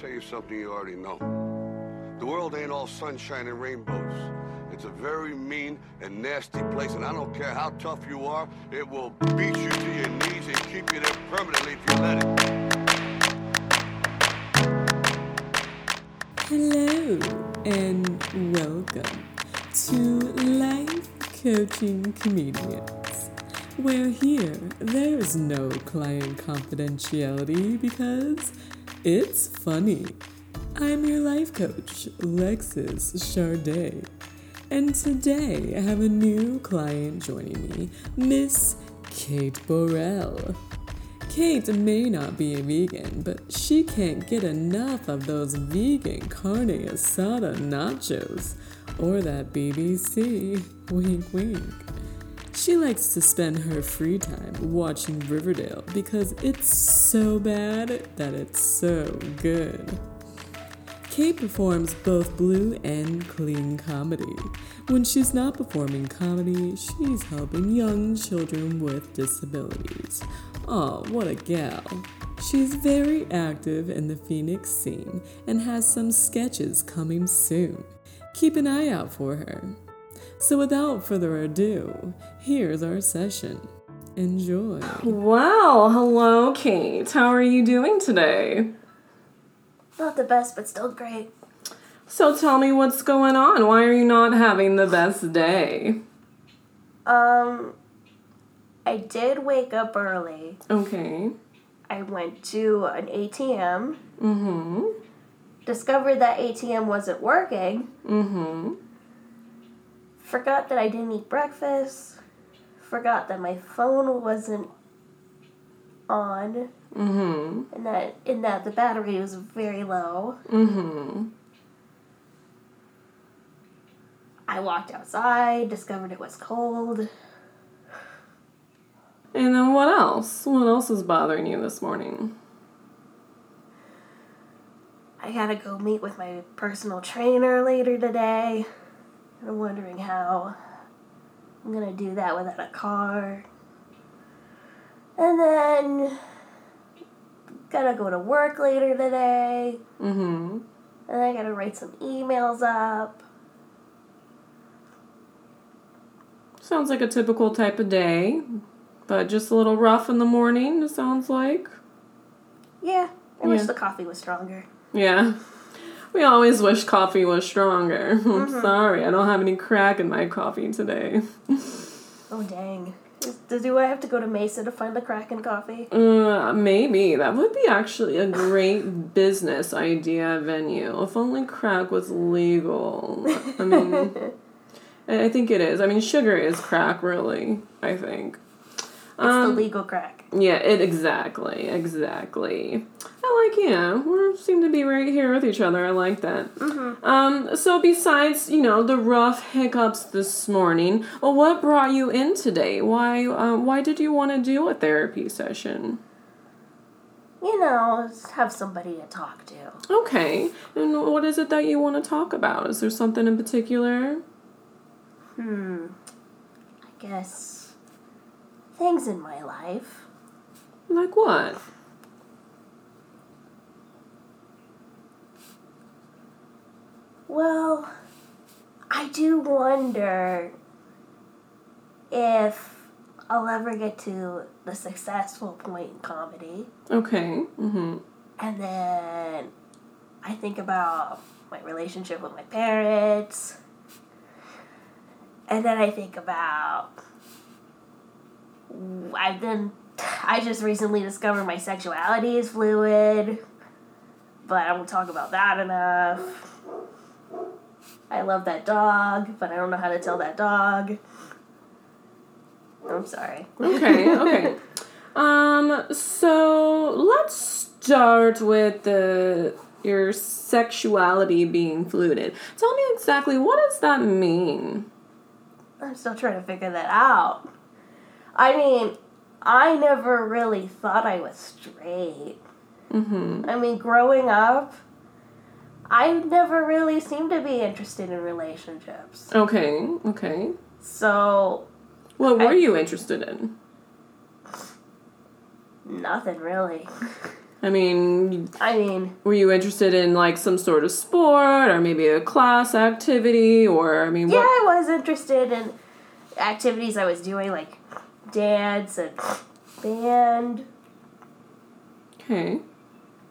tell you something you already know. The world ain't all sunshine and rainbows. It's a very mean and nasty place, and I don't care how tough you are, it will beat you to your knees and keep you there permanently if you let it. Hello and welcome to Life Coaching Comedians, where here there's no client confidentiality because it's funny. I'm your life coach, Lexus Charday, and today I have a new client joining me, Miss Kate Borrell. Kate may not be a vegan, but she can't get enough of those vegan carne asada nachos or that BBC. Wink, wink. She likes to spend her free time watching Riverdale because it's so bad that it's so good. Kate performs both blue and clean comedy. When she's not performing comedy, she's helping young children with disabilities. Oh, what a gal. She's very active in the Phoenix scene and has some sketches coming soon. Keep an eye out for her. So, without further ado, here's our session. Enjoy. Wow, hello, Kate. How are you doing today? Not the best, but still great. So tell me what's going on. Why are you not having the best day? Um, I did wake up early. Okay. I went to an ATM, Mm-hmm. discovered that ATM wasn't working, Mm-hmm. Forgot that I didn't eat breakfast, forgot that my phone wasn't on, Mm-hmm. and that and that the battery was very low. Mm-hmm. I walked outside, discovered it was cold. And then what else? What else is bothering you this morning? I gotta go meet with my personal trainer later today. I'm wondering how I'm gonna do that without a car. And then gotta go to work later today. Mm-hmm. And I gotta write some emails up. Sounds like a typical type of day, but just a little rough in the morning, it sounds like. Yeah, I wish the coffee was stronger. Yeah. We always wish coffee was stronger. I'm sorry, I don't have any crack in my coffee today. Oh dang. Is, do I have to go to Mesa to find the crack in coffee? Uh, maybe. That would be actually a great business idea venue. If only crack was legal. I mean, I think it is. I mean, sugar is crack, really. I think. It's the legal crack. Yeah, it exactly, exactly. I like yeah, we seem to be right here with each other. I like that. Mhm. Um, so besides you know the rough hiccups this morning, well, what brought you in today? Why um, why did you want to do a therapy session? You know, have somebody to talk to. Okay, and what is it that you want to talk about? Is there something in particular? Hmm. I guess things in my life. Like what? Well, I do wonder if I'll ever get to the successful point in comedy. Okay. Mm-hmm. And then I think about my relationship with my parents. And then I think about I've been I just recently discovered my sexuality is fluid, but I don't talk about that enough. I love that dog, but I don't know how to tell that dog. I'm sorry. Okay, okay. um, so let's start with the your sexuality being fluid. Tell me exactly what does that mean? I'm still trying to figure that out. I mean, I never really thought I was straight. Mm-hmm. I mean, growing up, I never really seemed to be interested in relationships. Okay, okay. So, What were I- you interested in? nothing really. I mean, I mean, were you interested in like some sort of sport or maybe a class activity or I mean yeah, what I was interested in activities I was doing, like dance and band. Okay.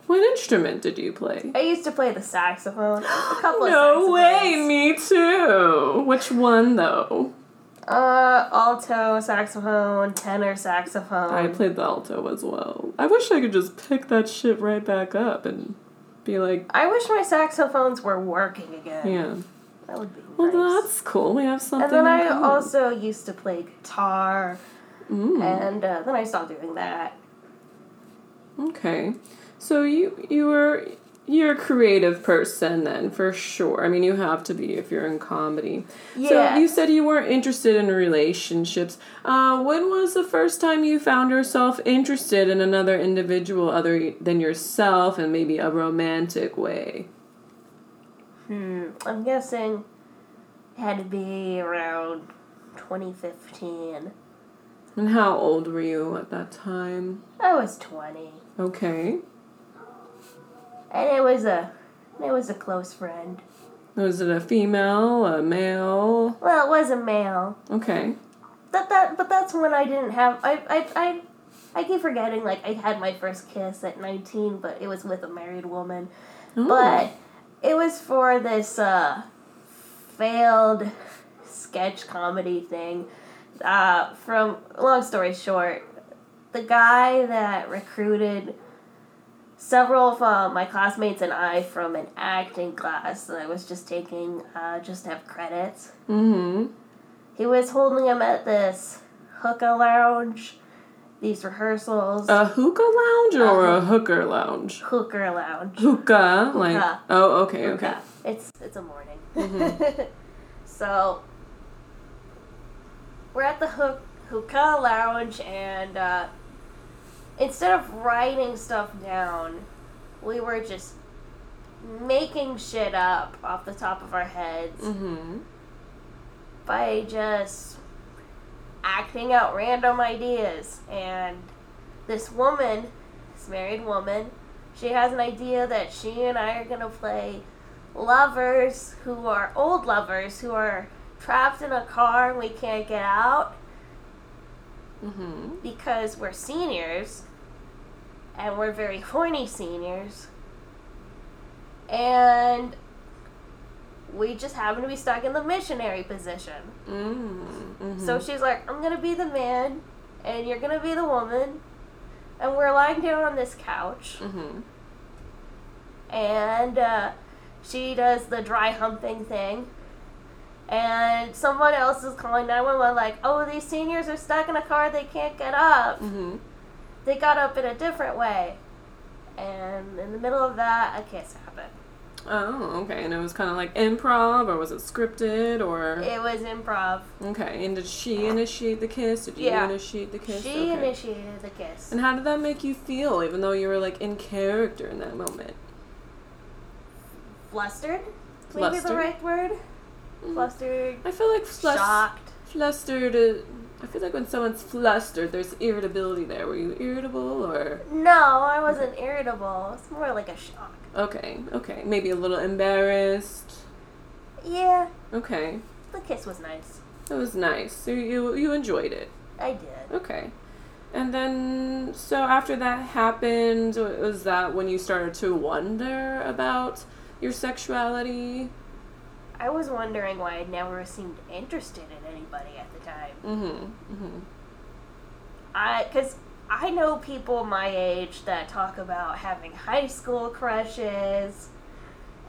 What instrument did you play? I used to play the saxophone. A couple of No way, me too. Which one though? Uh, alto saxophone, tenor saxophone. I played the alto as well. I wish I could just pick that shit right back up and be like, I wish my saxophones were working again. yeah. That would be Well, nice. that's cool. We have something. and then I common. also used to play guitar, Mm, and uh, then I stopped doing that. okay. So you you were you're a creative person then for sure. I mean, you have to be if you're in comedy. Yeah. So you said you weren't interested in relationships. Uh, when was the first time you found yourself interested in another individual other than yourself in maybe a romantic way? Hmm. I'm guessing it had to be around 2015. And how old were you at that time? I was 20, Okay. and it was a it was a close friend. Was it a female, a male? Well, it was a male. Okay. That that but that's when I didn't have I I I. I keep forgetting, like, I had my first kiss at 19, but it was with a married woman. Oh. But it was for this uh, failed sketch comedy thing. Uh, from long story short, the guy that recruited several of uh, my classmates and I from an acting class that I was just taking uh, just to have credits. Mm-hmm. He was holding him at this hookah lounge, these rehearsals. A hookah lounge or a Uh-huh. hooker lounge? hooker lounge. Hookah, like Hookah. oh, okay, okay. Yeah, it's it's a morning. Mhm. so we're at the hook hookah lounge, and uh, instead of writing stuff down, we were just making shit up off the top of our heads Mm-hmm. by just acting out random ideas. And this woman, this married woman, she has an idea that she and I are gonna play lovers who are old lovers who are trapped in a car and we can't get out Mm-hmm. because we're seniors and we're very horny seniors. And we just happen to be stuck in the missionary position. Mm-hmm. So she's like, I'm gonna be the man, and you're gonna be the woman, and we're lying down on this couch, Mm-hmm. and uh, she does the dry humping thing, and someone else is calling 911 like, oh, these seniors are stuck in a car, they can't get up. Mm-hmm. They got up in a different way. And in the middle of that, a kiss happened. Oh, okay. And it was kind of like improv, or was it scripted, or It was improv. okay? And did she initiate the kiss? Did you Yeah. initiate the kiss? She Okay. initiated the kiss. And how did that make you feel, even though you were like in character in that moment? Flustered? Maybe Flustered? the right word? Flustered. I feel like flus- Shocked. flustered. Uh, I feel like when someone's flustered, there's irritability there. Were you irritable or? No, I wasn't irritable. It's more like a shock. Okay, okay. Maybe a little embarrassed. Yeah, Okay, the kiss was nice. It was nice. So you you enjoyed it. I did. Okay. And then, so after that happened, was that when you started to wonder about your sexuality? I was wondering why I never seemed interested in anybody at the time. Mm-hmm. Mm-hmm. I, cause I know people my age that talk about having high school crushes,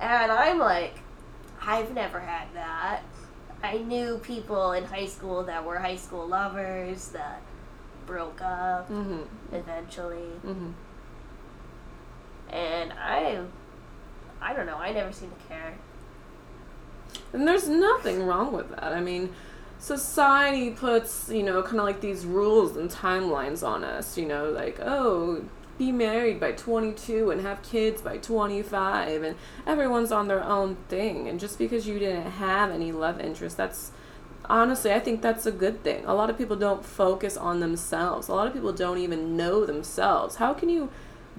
and I'm like, I've never had that. I knew people in high school that were high school lovers that broke up Mm-hmm. eventually, Mm-hmm. and I, I don't know. I never seemed to care. And there's nothing wrong with that. I mean, society puts, you know, kind of like these rules and timelines on us, you know, like, oh, be married by 22 and have kids by 25, and everyone's on their own thing. And just because you didn't have any love interest, that's honestly, I think that's a good thing. A lot of people don't focus on themselves, a lot of people don't even know themselves. How can you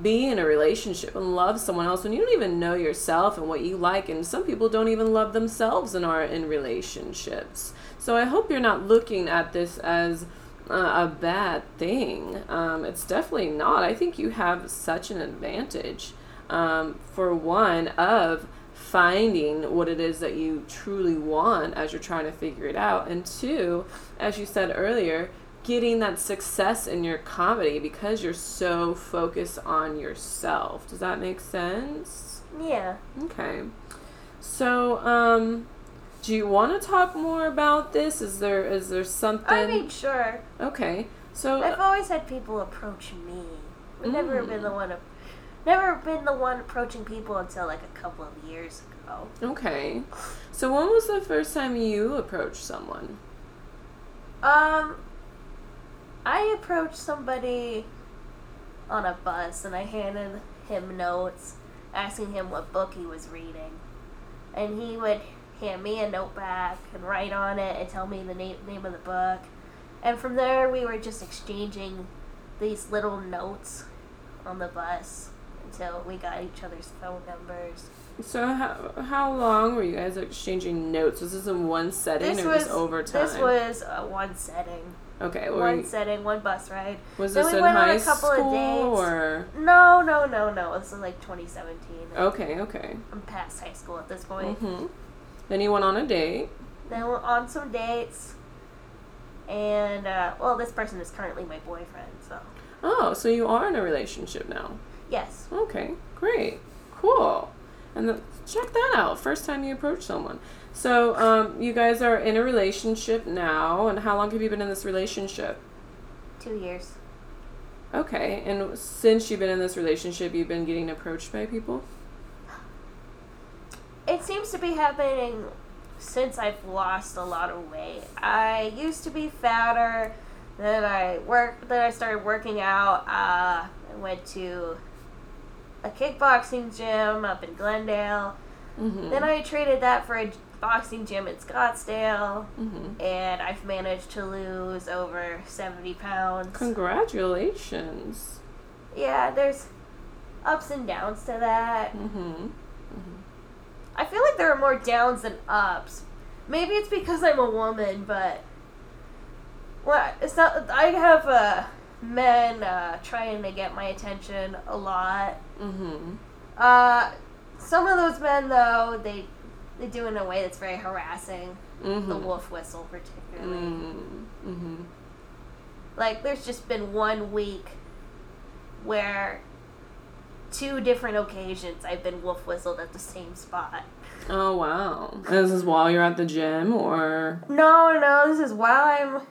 be in a relationship and love someone else when you don't even know yourself and what you like and some people don't even love themselves and are in relationships. So i hope you're not looking at this as uh, a bad thing. Um, it's definitely not. I think you have such an advantage um, for one of finding what it is that you truly want as you're trying to figure it out. And two as you said earlier getting that success in your comedy because you're so focused on yourself. Does that make sense? Yeah. Okay. So, um do you want to talk more about this? Is there is there something I mean, sure. Okay. So I've always had people approach me. I've never Mm. been the one, never been the one approaching people until like a couple of years ago. okay. So when was the first time you approached someone? Um, I approached somebody on a bus and I handed him notes asking him what book he was reading. And he would hand me a note back and write on it and tell me the name, name of the book. And from there, we were just exchanging these little notes on the bus until we got each other's phone numbers. So how how long were you guys exchanging notes? Was this in one setting This or was just over time? this was uh, one setting, okay. Were one setting, one bus ride. was then this we in went on high a couple of school dates. or? No, no, no, no. This is like 2017. Okay. Okay. I'm past high school at this point. hmm Then you went on a date. Then we're on some dates, and uh, well, this person is currently my boyfriend. So Oh, so you are in a relationship now. yes, Okay, great, cool. And then check that out. First time you approach someone. So um, you guys are in a relationship now, and how long have you been in this relationship? two years. Okay, and since you've been in this relationship, you've been getting approached by people. It seems to be happening since I've lost a lot of weight. I used to be fatter. Then I work. Then I started working out. Uh, I went to a kickboxing gym up in Glendale. Mm-hmm. Then I traded that for a boxing gym in Scottsdale, mm-hmm. and I've managed to lose over seventy pounds. Congratulations. yeah, there's ups and downs to that. Mm-hmm. I feel like there are more downs than ups. Maybe it's because I'm a woman, but well, it's not. I have uh, men uh, trying to get my attention a lot. Mm-hmm. Uh, some of those men, though, they they do it in a way that's very harassing. Mm-hmm. The wolf whistle, particularly. Mm-hmm. Like, there's just been one week where two different occasions I've been wolf whistled at the same spot. Oh wow. This is while you're at the gym, or No, no, this is while I'm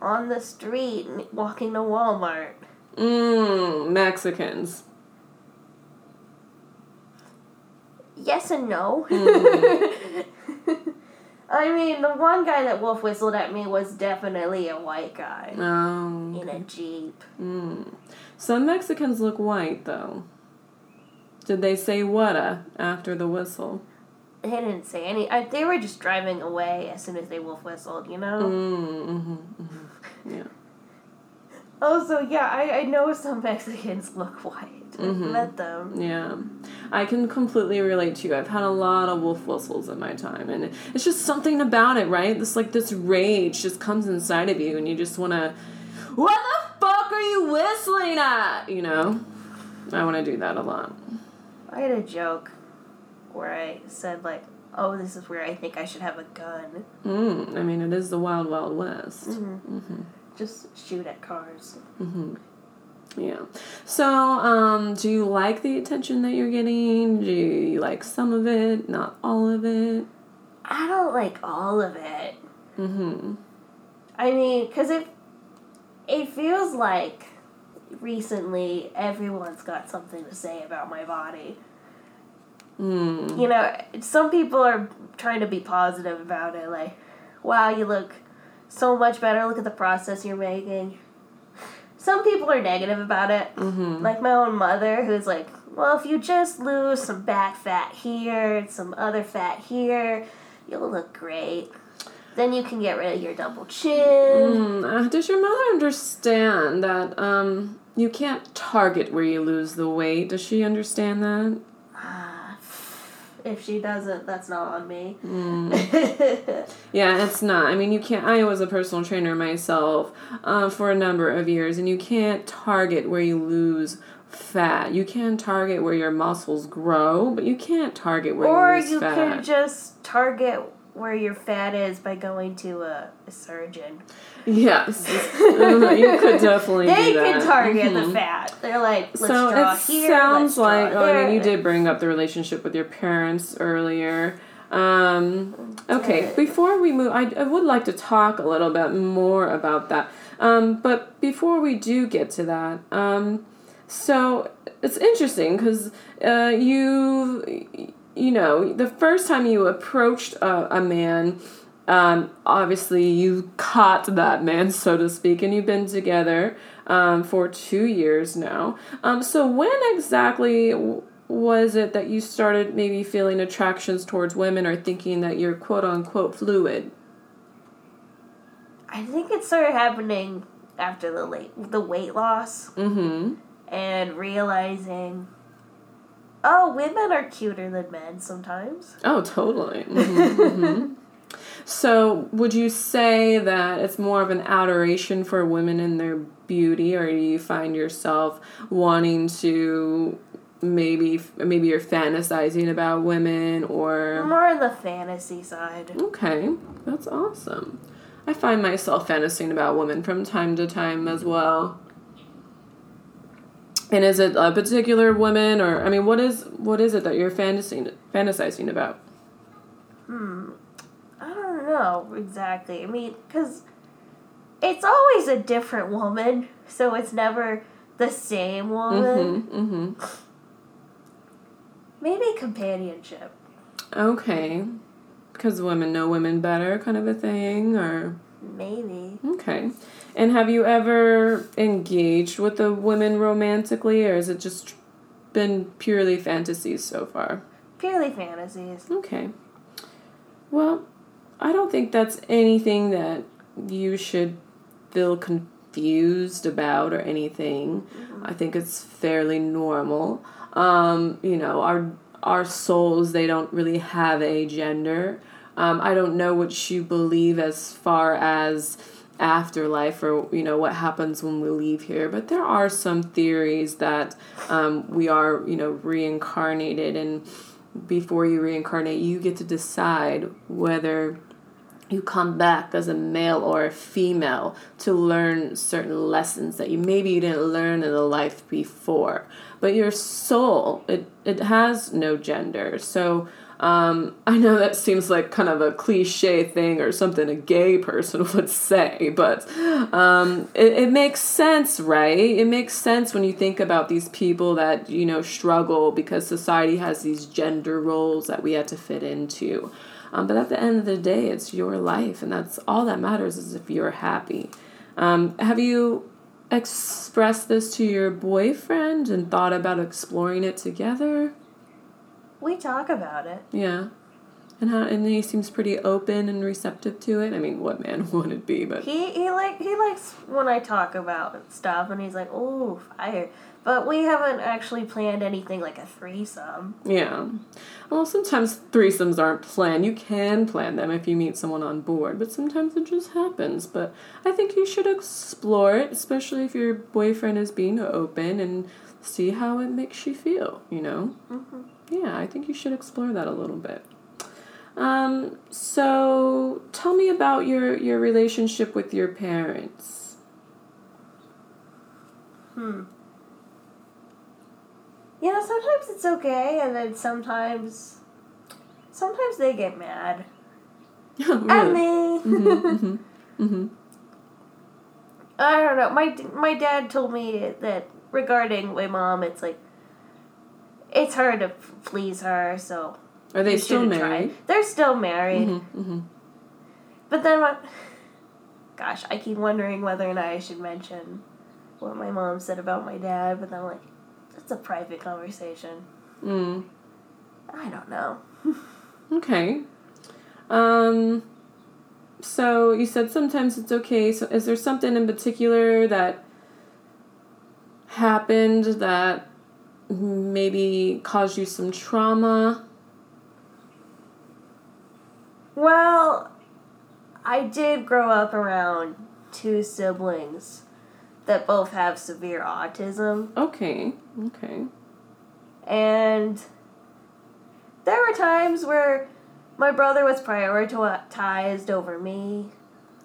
on the street walking to Walmart. mm, Mexicans. Yes and no. Mm. I mean, the one guy that wolf whistled at me was definitely a white guy Um. in a Jeep. Mm. Some Mexicans look white, though. Did they say whata after the whistle? They didn't say any. I, they were just driving away as soon as they wolf whistled, you know? Mm, mm-hmm, mm-hmm. Yeah. Also, yeah, I, I know some Mexicans look white. I've Mhm. met them. Yeah. I can completely relate to you. I've had a lot of wolf whistles in my time, and it's just something about it, right? This, like, this rage just comes inside of you, and you just want to, what the fuck are you whistling at? You know? I want to do that a lot. I had a joke where I said, like, oh, this is where I think I should have a gun. Mm, I mean, it is the wild, wild west. Just shoot at cars. Yeah. So, um, do you like the attention that you're getting? Do you like some of it, not all of it? I don't like all of it. Mm-hmm. I mean, because it, it feels like recently everyone's got something to say about my body. Mm. You know, some people are trying to be positive about it, like, wow, you look so much better. Look at the process you're making. Some people are negative about it. Mm-hmm. Like my own mother, who's like, well, if you just lose some back fat here and some other fat here, you'll look great. Then you can get rid of your double chin. Mm, uh, does your mother understand that um you can't target where you lose the weight? Does she understand that? If she doesn't, that's not on me. Yeah, it's not. I mean, you can't. I was a personal trainer myself uh, for a number of years, and you can't target where you lose fat. You can target where your muscles grow, but you can't target where or you lose fat. Or you could just target where your fat is by going to a, a surgeon. Yes, Uh, you could definitely They do that. can target Mhm. the fat. They're like, let's so draw it here. sounds like oh, I mean you did bring up the relationship with your parents earlier. Um, okay, before we move, I, I would like to talk a little bit more about that. Um, but before we do get to that, um, so it's interesting because uh, you you know the first time you approached a, a man. Um, obviously, you caught that man, so to speak, and you've been together um, for two years now. Um, so, when exactly was it that you started maybe feeling attractions towards women or thinking that you're quote unquote fluid? I think it started happening after the late the weight loss Mm-hmm. and realizing, oh, women are cuter than men sometimes. Oh, totally. Mhm, mhm. So, would you say that it's more of an adoration for women and their beauty, or do you find yourself wanting to maybe maybe you're fantasizing about women, or More on the fantasy side. okay, that's awesome. I find myself fantasizing about women from time to time as well. And is it a particular woman, or I mean, what is what is it that you're fantasizing fantasizing about? I don't know exactly. I mean, because it's always a different woman, so it's never the same woman. Mm-hmm. Mm-hmm. Maybe companionship. Okay. Because women know women better, kind of a thing, or Maybe. okay. And have you ever engaged with the women romantically, or has it just been purely fantasies so far? Purely fantasies. Okay. Well, I don't think that's anything that you should feel confused about or anything. I think it's fairly normal. Um, you know, our our souls they don't really have a gender. Um, I don't know what you believe as far as afterlife or you know what happens when we leave here. But there are some theories that um, we are you know reincarnated. And before you reincarnate you get to decide whether you come back as a male or a female to learn certain lessons that you maybe you didn't learn in the life before. But your soul it, it has no gender. So um, i know that seems like kind of a cliche thing or something a gay person would say but um, it, it makes sense right it makes sense when you think about these people that you know struggle because society has these gender roles that we had to fit into um, but at the end of the day, it's your life, and that's all that matters is if you're happy. Um, have you expressed this to your boyfriend and thought about exploring it together? We talk about it. Yeah. And how and he seems pretty open and receptive to it. I mean, what man wouldn't be, but He he like he likes when I talk about stuff, and he's like, "Oh, fire!" But we haven't actually planned anything like a threesome. yeah. Well, sometimes threesomes aren't planned. You can plan them if you meet someone on board, but sometimes it just happens. But I think you should explore it, especially if your boyfriend is being open and see how it makes you feel, you know? Mm-hmm. Yeah, I think you should explore that a little bit. Um, so tell me about your, your relationship with your parents. You know, sometimes it's okay, and then sometimes, sometimes they get mad at me. hmm hmm I don't know. My my dad told me that regarding my mom, it's like it's hard to please her, so Are they still married? They're still married, Mm-hmm, mm-hmm. but then, my, gosh, I keep wondering whether or not I should mention what my mom said about my dad. But then, I'm like, that's a private conversation. Mm. I don't know. Okay. Um so you said sometimes it's okay. So is there something in particular that happened that maybe caused you some trauma? Well, I did grow up around two siblings that both have severe autism. Okay. Okay. And there were times where my brother was prioritized over me.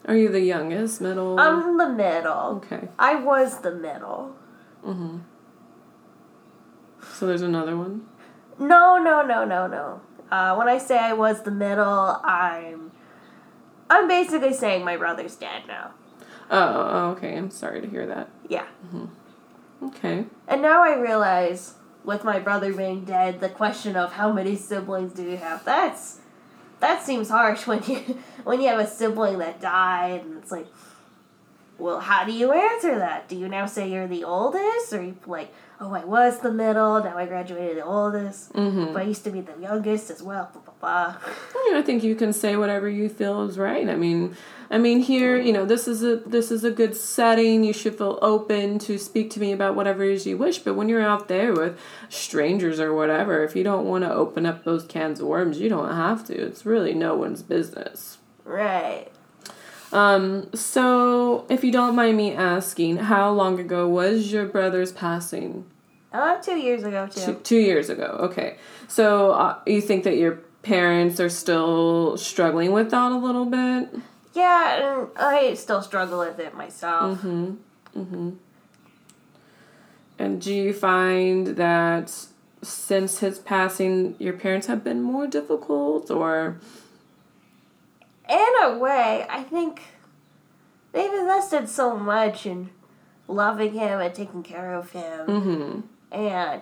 Are you the youngest, middle? I'm the middle. okay. I was the middle. Mm-hmm. So there's another one. No, no, no, no, no. Uh, when I say I was the middle, I'm I'm basically saying my brother's dead now. Oh, oh, okay. I'm sorry to hear that. Yeah. Okay. And now I realize, with my brother being dead, the question of how many siblings do you have? That's that seems harsh when you when you have a sibling that died, and it's like, well, how do you answer that? Do you now say you're the oldest, or you like, oh, I was the middle, now I graduated the oldest, Mm-hmm. but I used to be the youngest as well. Blah blah blah. Yeah, I think you can say whatever you feel is right. I mean, I mean here, you know, this is a this is a good setting. You should feel open to speak to me about whatever it is you wish. But when you're out there with strangers or whatever, if you don't want to open up those cans of worms, you don't have to. It's really no one's business. Right. Um, so if you don't mind me asking, how long ago was your brother's passing? Uh, two years ago Two, too. two years ago. Okay. So uh, you think that your parents are still struggling with that a little bit? Yeah, and I still struggle with it myself. Mm-hmm. Mm-hmm. And do you find that since his passing, your parents have been more difficult, or In a way, I think they've invested so much in loving him and taking care of him, mm-hmm. and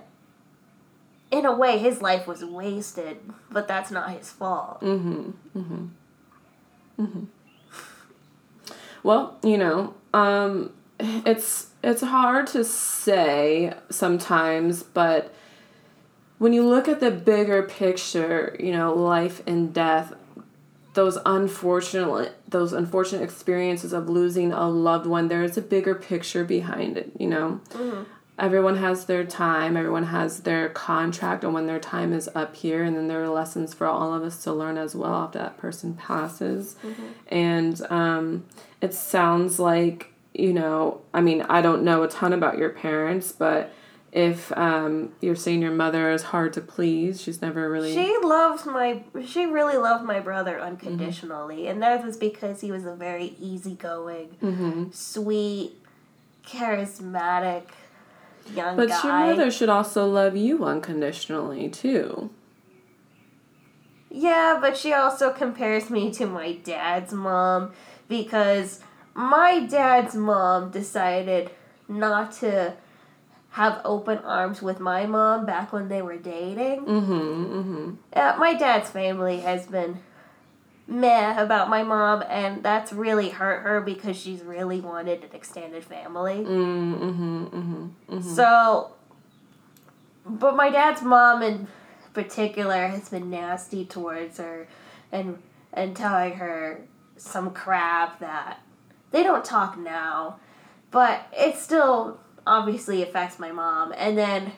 in a way, his life was wasted, but that's not his fault. Mm-hmm. Mm-hmm. Mm-hmm. Well, you know, um, it's it's hard to say sometimes, but when you look at the bigger picture, you know, life and death, those unfortunate those unfortunate experiences of losing a loved one, there is a bigger picture behind it, you know. Everyone has their time, everyone has their contract and when their time is up here, and then there are lessons for all of us to learn as well after that person passes. And um, it sounds like, you know, I mean, I don't know a ton about your parents, but if um, you're saying your mother is hard to please, she's never really. She loves my. She really loved my brother unconditionally, and that was because he was a very easygoing, hmm sweet, charismatic young But guy. your mother should also love you unconditionally, too. Yeah, but she also compares me to my dad's mom because my dad's mom decided not to have open arms with my mom back when they were dating. Mm-hmm, mm-hmm. Uh, my dad's family has been meh about my mom, and that's really hurt her because she's really wanted an extended family. Mm-hmm, mm-hmm, mm-hmm. So, but my dad's mom in particular has been nasty towards her, and and telling her some crap that they don't talk now, but it's still obviously affects my mom. And then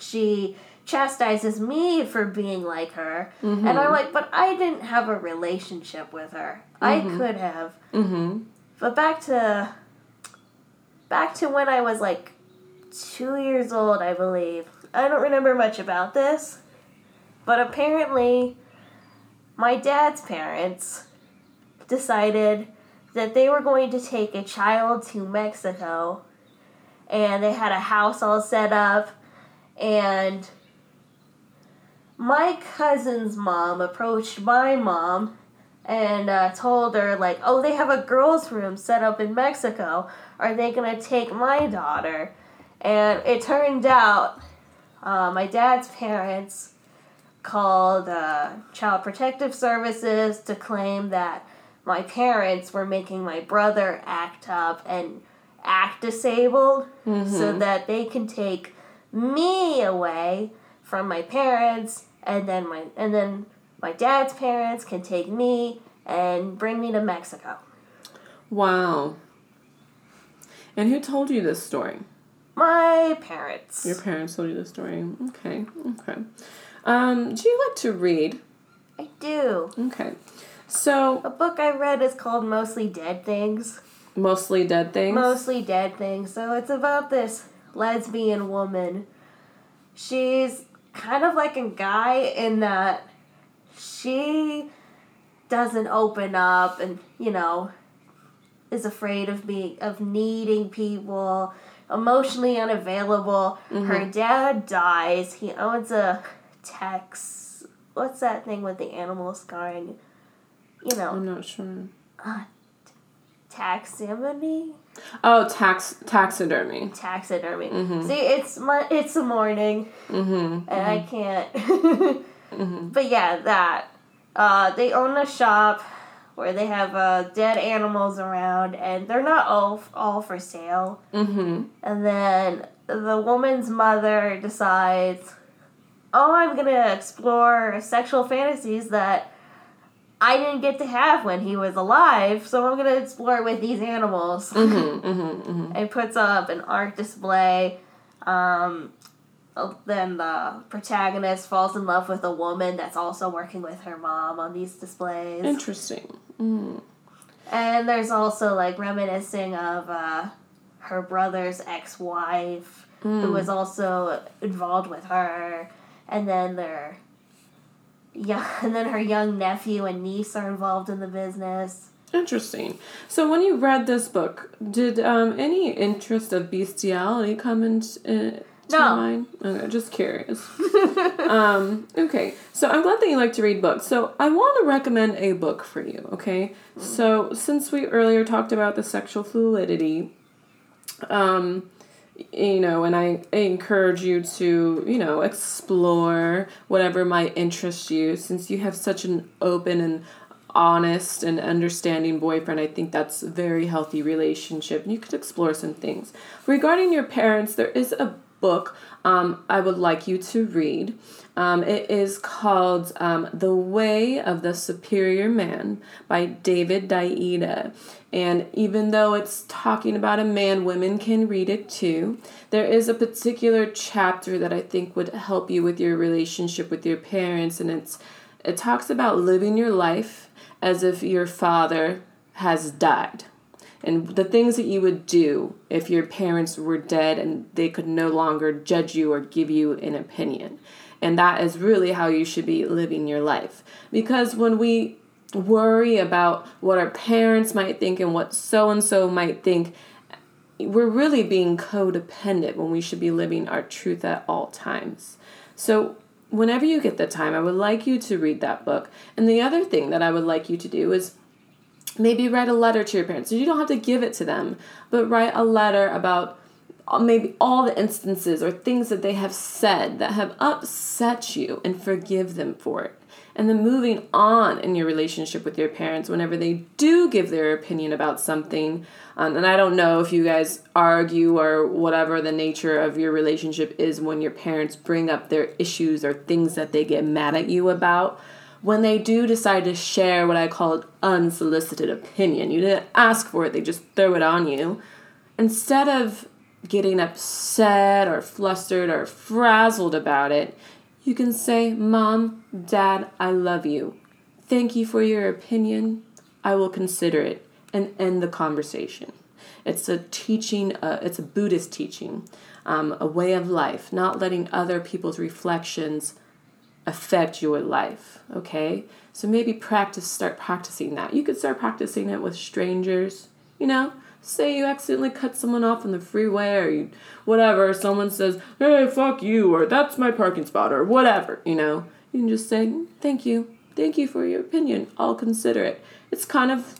she chastises me for being like her, and I'm like, but I didn't have a relationship with her. I could have. Mm-hmm. But back to back to when I was like two years old, I believe. I don't remember much about this, but apparently, my dad's parents decided that they were going to take a child to Mexico, and they had a house all set up, and my cousin's mom approached my mom and uh, told her like, "Oh, they have a girls' room set up in Mexico. Are they gonna take my daughter?" And it turned out, uh, my dad's parents called uh, Child Protective Services to claim that my parents were making my brother act up and act disabled, so that they can take me away from my parents, and then my and then my dad's parents can take me and bring me to Mexico. Wow. And who told you this story? My parents. Your parents told you this story. Okay, okay. Um, do you like to read? I do. Okay. So, A book I read is called Mostly Dead Things. Mostly dead things? Mostly Dead Things. So it's about this lesbian woman. She's kind of like a guy in that she doesn't open up and, you know, is afraid of being of needing people, emotionally unavailable. Her mm-hmm. dad dies. He owns a tax what's that thing with the animal scarring? You know, I'm not sure. Taximony? Oh, tax taxidermy. taxidermy. See, it's my it's the morning, Mm-hmm. and I can't. But yeah, that uh, they own a shop where they have uh, dead animals around, and they're not all all for sale. Mm-hmm. And then the woman's mother decides, "Oh, I'm gonna explore sexual fantasies that." I didn't get to have when he was alive, so I'm gonna explore with these animals Mm-hmm. Mm-hmm. Mm-hmm. and puts up an art display. Um, uh, then the protagonist falls in love with a woman that's also working with her mom on these displays. Interesting. Mm. And there's also like reminiscing of uh, her brother's ex-wife, who was also involved with her, and then their yeah, and then her young nephew and niece are involved in the business. Interesting. So, when you read this book, did um, any interest of bestiality come into uh, No. mind? Okay, just curious. um, okay, so I'm glad that you like to read books. So, I want to recommend a book for you. Okay, so since we earlier talked about the sexual fluidity, um, you know, and I encourage you to, you know, explore whatever might interest you since you have such an open and honest and understanding boyfriend. I think that's a very healthy relationship. You could explore some things. Regarding your parents, there is a book um, I would like you to read. Um, it is called um, The Way of the Superior Man by David Deida. And even though it's talking about a man, women can read it too. There is a particular chapter that I think would help you with your relationship with your parents, and it's it talks about living your life as if your father has died and the things that you would do if your parents were dead and they could no longer judge you or give you an opinion. And that is really how you should be living your life. Because when we worry about what our parents might think and what so and so might think, we're really being codependent when we should be living our truth at all times. So, whenever you get the time, I would like you to read that book. And the other thing that I would like you to do is maybe write a letter to your parents. You don't have to give it to them, but write a letter about maybe all the instances or things that they have said that have upset you and forgive them for it. And then moving on in your relationship with your parents whenever they do give their opinion about something. Um, and I don't know if you guys argue or whatever the nature of your relationship is when your parents bring up their issues or things that they get mad at you about when they do decide to share what I call unsolicited opinion, you didn't ask for it, they just throw it on you. Instead of getting upset or flustered or frazzled about it, you can say, Mom, Dad, I love you. Thank you for your opinion. I will consider it and end the conversation. It's a teaching, uh, it's a Buddhist teaching, um, a way of life, not letting other people's reflections affect your life okay so maybe practice start practicing that you could start practicing it with strangers you know say you accidentally cut someone off on the freeway or you whatever someone says hey fuck you or that's my parking spot or whatever you know? You can just say thank you. Thank you for your opinion. I'll consider it. It's kind of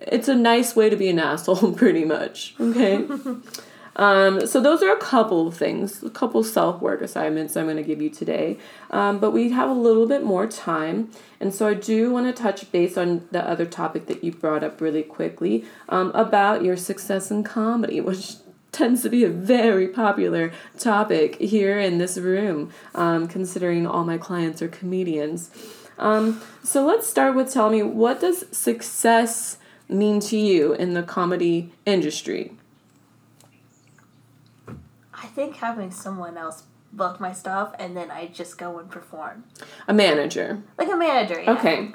it's a nice way to be an asshole pretty much okay Um, so those are a couple of things, a couple self work assignments I'm going to give you today. Um, but we have a little bit more time, and so I do want to touch base on the other topic that you brought up really quickly um, about your success in comedy, which tends to be a very popular topic here in this room, um, considering all my clients are comedians. Um, so let's start with telling me what does success mean to you in the comedy industry? I think having someone else book my stuff and then I just go and perform. A manager. Like a manager, yeah. Okay.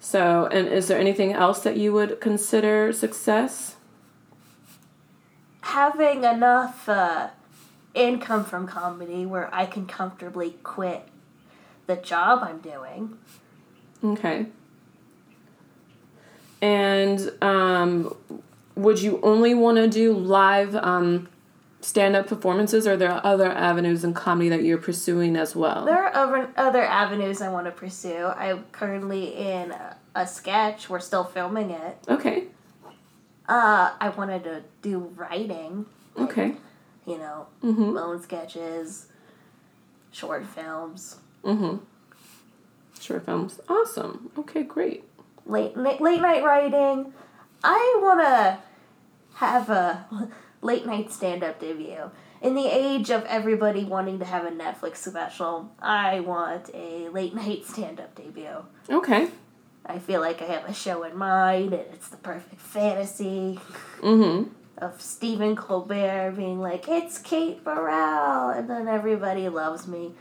So, and is there anything else that you would consider success? Having enough uh, income from comedy where I can comfortably quit the job I'm doing. Okay. And um, would you only want to do live um, stand up performances, or are there other avenues in comedy that you're pursuing as well? There are other, other avenues I want to pursue. I'm currently in a, sketch, we're still filming it. Okay. Uh, I wanted to do writing. Okay. You know, Mm-hmm. loan sketches, short films, Mm-hmm. Short films. Awesome. Okay, great. late late, late night writing. I want to have a late night stand up debut. In the age of everybody wanting to have a Netflix special, I want a late night stand up debut. Okay. I feel like I have a show in mind and it's the perfect fantasy Mm-hmm. of Stephen Colbert being like, it's Kate Borrell, and then everybody loves me.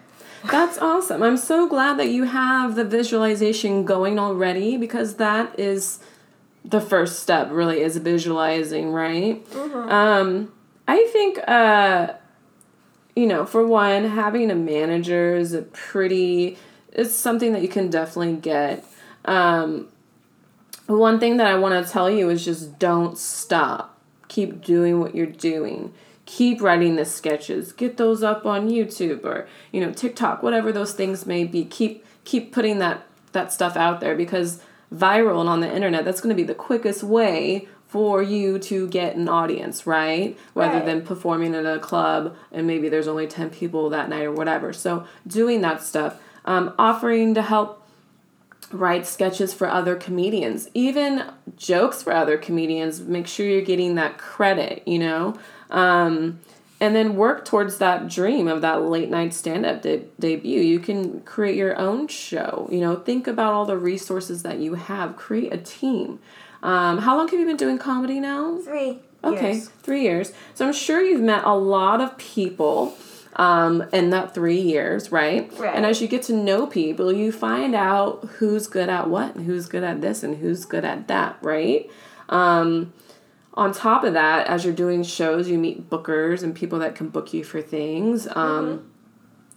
That's awesome. I'm so glad that you have the visualization going already because that is the first step really is visualizing, right? Um I think uh you know, for one, having a manager is a pretty it's something that you can definitely get. Um one thing that I want to tell you is just don't stop. Keep doing what you're doing. Keep writing the sketches. Get those up on YouTube or, you know, TikTok, whatever those things may be. Keep keep putting that that stuff out there because viral and on the internet, that's going to be the quickest way for you to get an audience, right? Rather Right. than performing at a club and maybe there's only 10 people that night or whatever. So, doing that stuff, um, offering to help write sketches for other comedians, even jokes for other comedians. Make sure you're getting that credit, you know? Um, and then work towards that dream of that late night stand up de- debut. You can create your own show, you know? Think about all the resources that you have, create a team. Um, how long have you been doing comedy now? Three. Okay, years. three years. So I'm sure you've met a lot of people um, in that three years, right? Right. And as you get to know people, you find out who's good at what and who's good at this and who's good at that, right? Um, on top of that, as you're doing shows, you meet bookers and people that can book you for things. Um,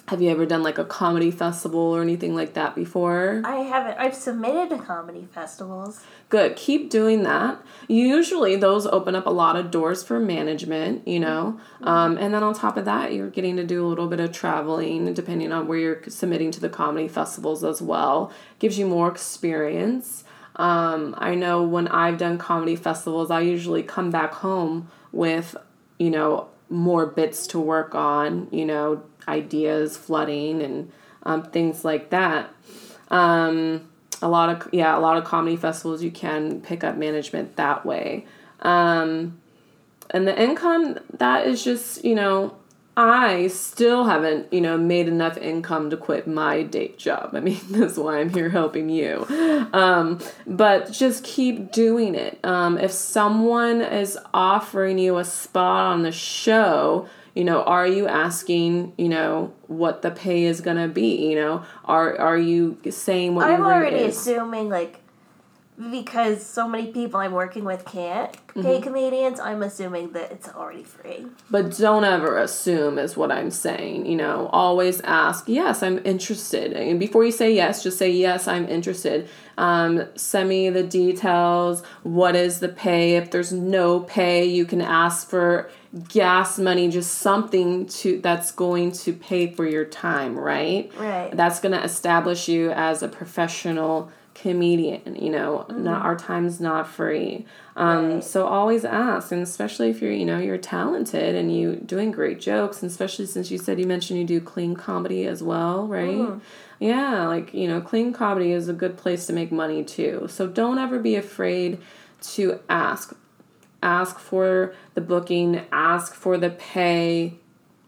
Have you ever done like a comedy festival or anything like that before? I haven't. I've submitted to comedy festivals. Good. Keep doing that. Usually, those open up a lot of doors for management, you know. Um, and then on top of that, you're getting to do a little bit of traveling, depending on where you're submitting to the comedy festivals as well. Gives you more experience. Um, I know when I've done comedy festivals, I usually come back home with, you know, more bits to work on, you know, ideas flooding and um, things like that. Um, a lot of yeah, a lot of comedy festivals you can pick up management that way. Um, and the income that is just you know I still haven't you know made enough income to quit my day job. I mean that's why I'm here helping you. Um, but just keep doing it. Um, if someone is offering you a spot on the show, you know, are you asking, you know, what the pay is gonna be? You know, are are you saying what I'm already assuming like because so many people I'm working with can't Mm-hmm. pay comedians. I'm assuming that it's already free. But don't ever assume is what I'm saying. You know, always ask, yes, I'm interested. And before you say yes, just say, yes, I'm interested. Um, send me the details. What is the pay? If there's no pay, you can ask for gas money, just something to that's going to pay for your time, right? Right. That's gonna establish you as a professional comedian you know? Not our time's not free. Um Right. so always ask and especially if you're you know you're talented and you doing great jokes and especially since you said you mentioned you do clean comedy as well right? Yeah like you know clean comedy is a good place to make money too. So don't ever be afraid to ask. Ask for the booking ask for the pay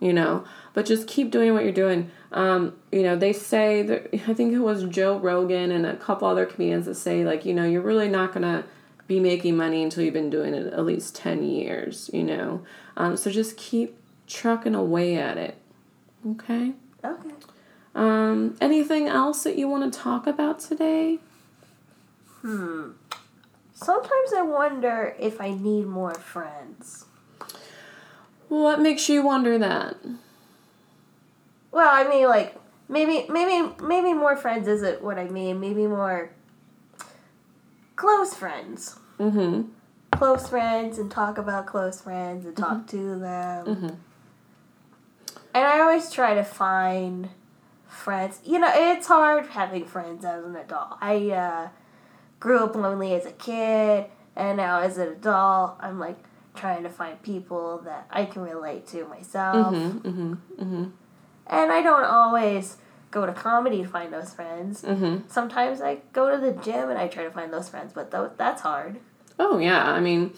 you know but just keep doing what you're doing. Um, you know, they say that I think it was Joe Rogan and a couple other comedians that say like, you know, you're really not gonna be making money until you've been doing it at least ten years. You know, um, so just keep trucking away at it. Okay. Okay. Um, anything else that you want to talk about today? Hmm. Sometimes I wonder if I need more friends. What makes you wonder that? Well, I mean, like maybe, maybe, maybe more friends isn't what I mean. Maybe more close friends. Mm-hmm. Close friends and talk about close friends and talk to them. Mhm. And I always try to find friends. You know, it's hard having friends as an adult. I uh, grew up lonely as a kid, and now as an adult, I'm like trying to find people that I can relate to myself. Mm-hmm. Mm-hmm. Mm-hmm. And I don't always go to comedy to find those friends. Mm-hmm. Sometimes I go to the gym and I try to find those friends, but th- that's hard. Oh yeah, I mean,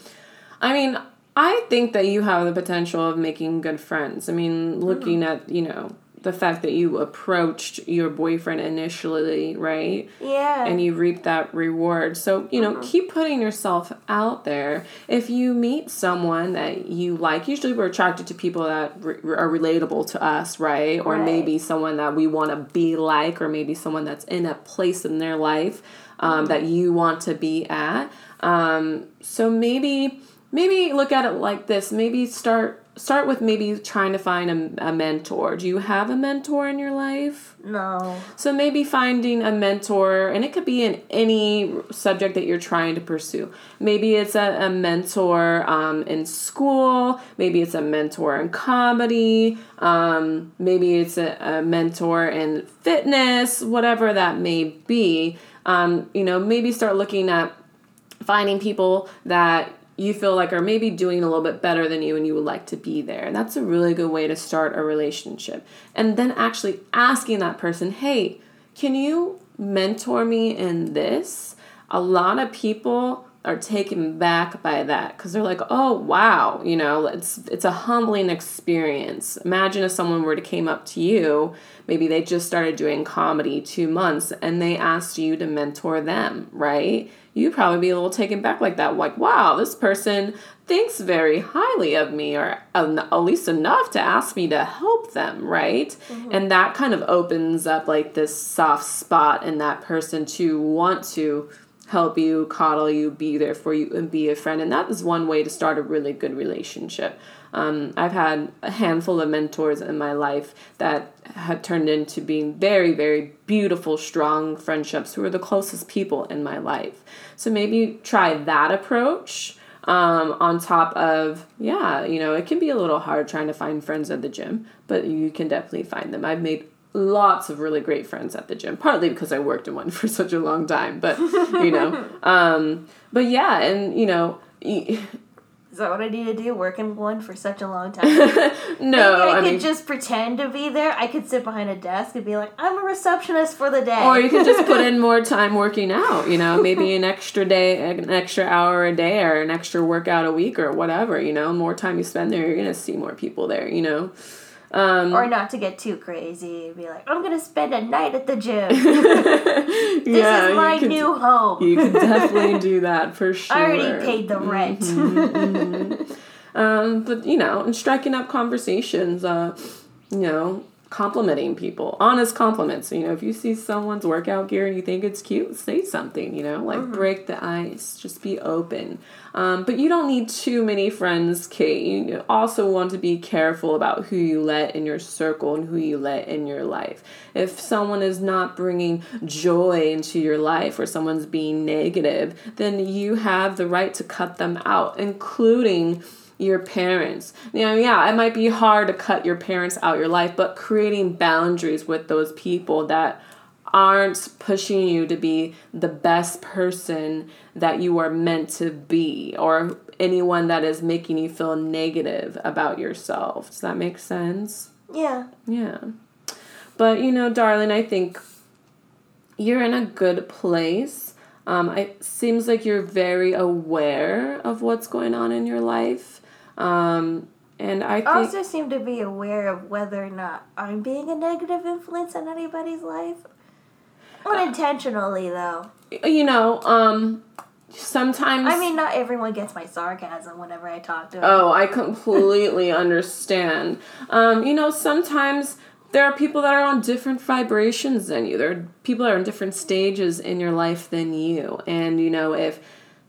I mean, I think that you have the potential of making good friends. I mean, looking at you know the fact that you approached your boyfriend initially, right? Yeah. and you reap that reward. So, you know, keep putting yourself out there. If you meet someone that you like, usually we're attracted to people that re- are relatable to us, right? Or Right. maybe someone that we want to be like, or maybe someone that's in a place in their life um, that you want to be at. Um, so maybe maybe look at it like this. Maybe start start with maybe trying to find a, a mentor. Do you have a mentor in your life? no. So maybe finding a mentor, and it could be in any subject that you're trying to pursue. Maybe it's a, a mentor um, in school, maybe it's a mentor in comedy, um, maybe it's a, a mentor in fitness, whatever that may be. Um, you know, maybe start looking at finding people that you feel like are maybe doing a little bit better than you and you would like to be there. And that's a really good way to start a relationship. And then actually asking that person, hey, can you mentor me in this? A lot of people are taken back by that because they're like, oh wow, you know, it's it's a humbling experience. Imagine if someone were to came up to you, maybe they just started doing comedy two months and they asked you to mentor them, right? You'd probably be a little taken back like that, like, wow, this person thinks very highly of me, or uh, en- at least enough to ask me to help them, right? Mm-hmm. And that kind of opens up like this soft spot in that person to want to help you, coddle you, be there for you, and be a friend. And that is one way to start a really good relationship. Um, I've had a handful of mentors in my life that have turned into being very, very beautiful, strong friendships who are the closest people in my life. So maybe try that approach um, on top of, yeah, you know, it can be a little hard trying to find friends at the gym, but you can definitely find them. I've made lots of really great friends at the gym partly because i worked in one for such a long time but you know um but yeah and you know Is that what I need to do? Work in one for such a long time? no I, i could mean just pretend to be there. I could sit behind a desk and be like, I'm a receptionist for the day. or you could just put in more time working out you know maybe an extra day an extra hour a day or an extra workout a week or whatever you know more time you spend there you're gonna see more people there you know um or not to get too crazy. Be like, I'm gonna spend a night at the gym. this yeah, is my could- new home. you can definitely do that for sure I already paid the rent. Um, but you know, and striking up conversations, uh, you know, complimenting people, honest compliments. You know, if you see someone's workout gear and you think it's cute, say something. You know, like break the ice, just be open. Um, but you don't need too many friends, Kate. You also want to be careful about who you let in your circle and who you let in your life. If someone is not bringing joy into your life or someone's being negative, then you have the right to cut them out, including your parents. You know, yeah, it might be hard to cut your parents out your life, but creating boundaries with those people that aren't pushing you to be the best person that you are meant to be or anyone that is making you feel negative about yourself. Does that make sense? yeah. Yeah. But you know, darling, I think you're in a good place. Um, it seems like you're very aware of what's going on in your life. Um, And I think also seem to be aware of whether or not I'm being a negative influence in anybody's life. Unintentionally, though. you know, um sometimes I mean, not everyone gets my sarcasm whenever I talk to them. Oh, I completely understand. Um, you know, sometimes there are people that are on different vibrations than you. There are people that are in different stages in your life than you. And, you know, if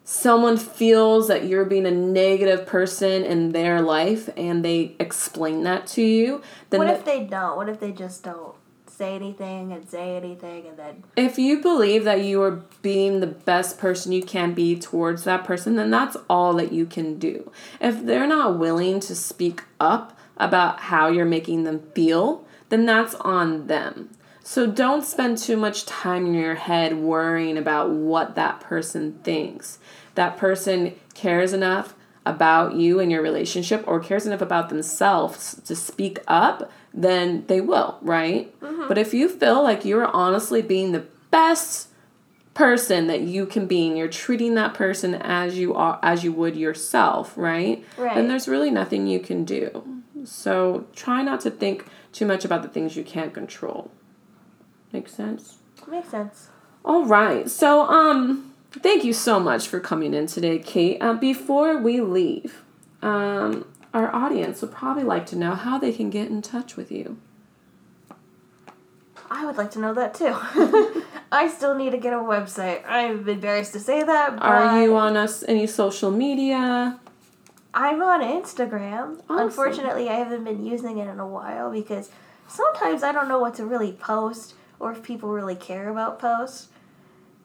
someone feels that you're being a negative person in their life and they explain that to you, then what if they don't? What if they just don't say anything and say anything and then. if you believe that you are being the best person you can be towards that person, then that's all that you can do. If they're not willing to speak up about how you're making them feel, then that's on them. So don't spend too much time in your head worrying about what that person thinks. That person cares enough about you and your relationship or cares enough about themselves to speak up, then they will, right? But if you feel like you're honestly being the best person that you can be and you're treating that person as you are as you would yourself, right? Right. Then there's really nothing you can do. So try not to think too much about the things you can't control. Make sense? Makes sense. All right. So, um, thank you so much for coming in today, Kate. Uh, before we leave, um, our audience would probably like to know how they can get in touch with you. I would like to know that too. I still need to get a website. I'm embarrassed to say that, but Are you on us any social media? I'm on Instagram. Awesome. Unfortunately, I haven't been using it in a while because sometimes I don't know what to really post or if people really care about posts.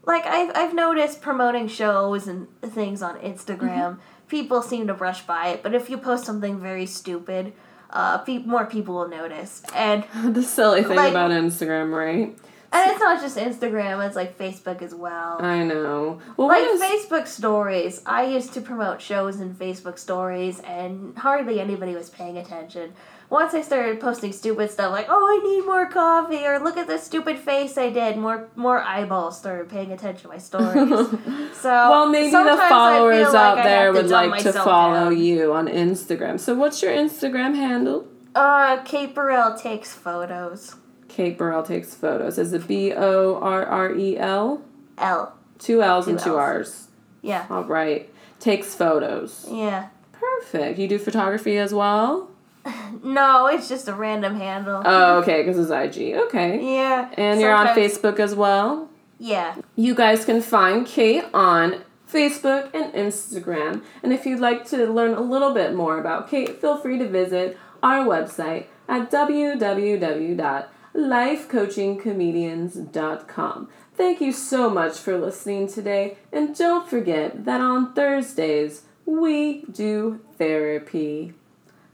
Like I've I've noticed promoting shows and things on Instagram, people seem to brush by it, but if you post something very stupid, uh, pe- more people will notice. And The silly thing Like- about Instagram, right? and it's not just Instagram; it's like Facebook as well. I know. Well, like is, Facebook stories. I used to promote shows in Facebook stories, and hardly anybody was paying attention. Once I started posting stupid stuff like, "Oh, I need more coffee," or "Look at this stupid face I did," more more eyeballs started paying attention to my stories. so well, maybe the sometimes I feel followers like out there would like to follow down. you on Instagram. So, what's your Instagram handle? Uh, Kate Borrell takes photos. Kate Borrell takes photos. Is it B O R R E L? L. Two L's and Two two Ls. R's. Yeah. All right. Takes photos. Yeah. Perfect. You do photography as well? No, it's just a random handle. Oh, okay, because it's IG. Okay. yeah. And you're on sometimes- Facebook as well? Yeah. You guys can find Kate on Facebook and Instagram. And if you'd like to learn a little bit more about Kate, feel free to visit our website at www.lifecoachingcomedians.com. Thank you so much for listening today. And don't forget that on Thursdays, we do therapy.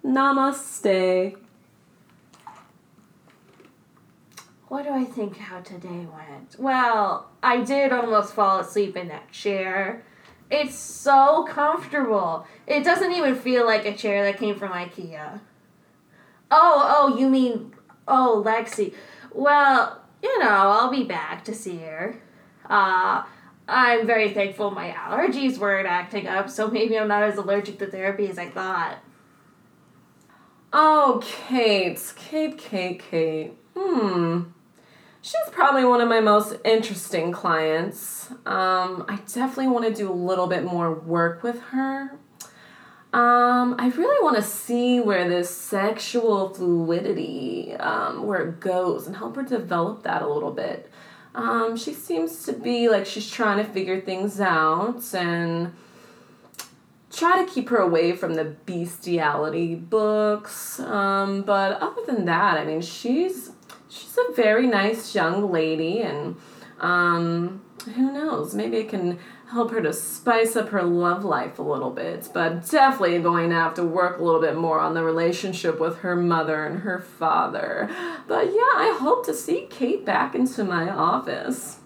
Namaste. What do I think how today went? Well, I did almost fall asleep in that chair. It's so comfortable. It doesn't even feel like a chair that came from IKEA. Oh, oh, you mean oh, Lexi. Well, you know, I'll be back to see her. Uh I'm very thankful my allergies weren't acting up, so maybe I'm not as allergic to therapy as I thought. Oh, Kate, Kate, Kate, Kate. Hmm. She's probably one of my most interesting clients. Um, I definitely want to do a little bit more work with her. Um, I really want to see where this sexual fluidity, um, where it goes, and help her develop that a little bit. Um, she seems to be like she's trying to figure things out and try to keep her away from the bestiality books. Um, but other than that, I mean, she's she's a very nice young lady, and um, who knows? Maybe it can help her to spice up her love life a little bit. But definitely going to have to work a little bit more on the relationship with her mother and her father. But yeah, I hope to see Kate back into my office.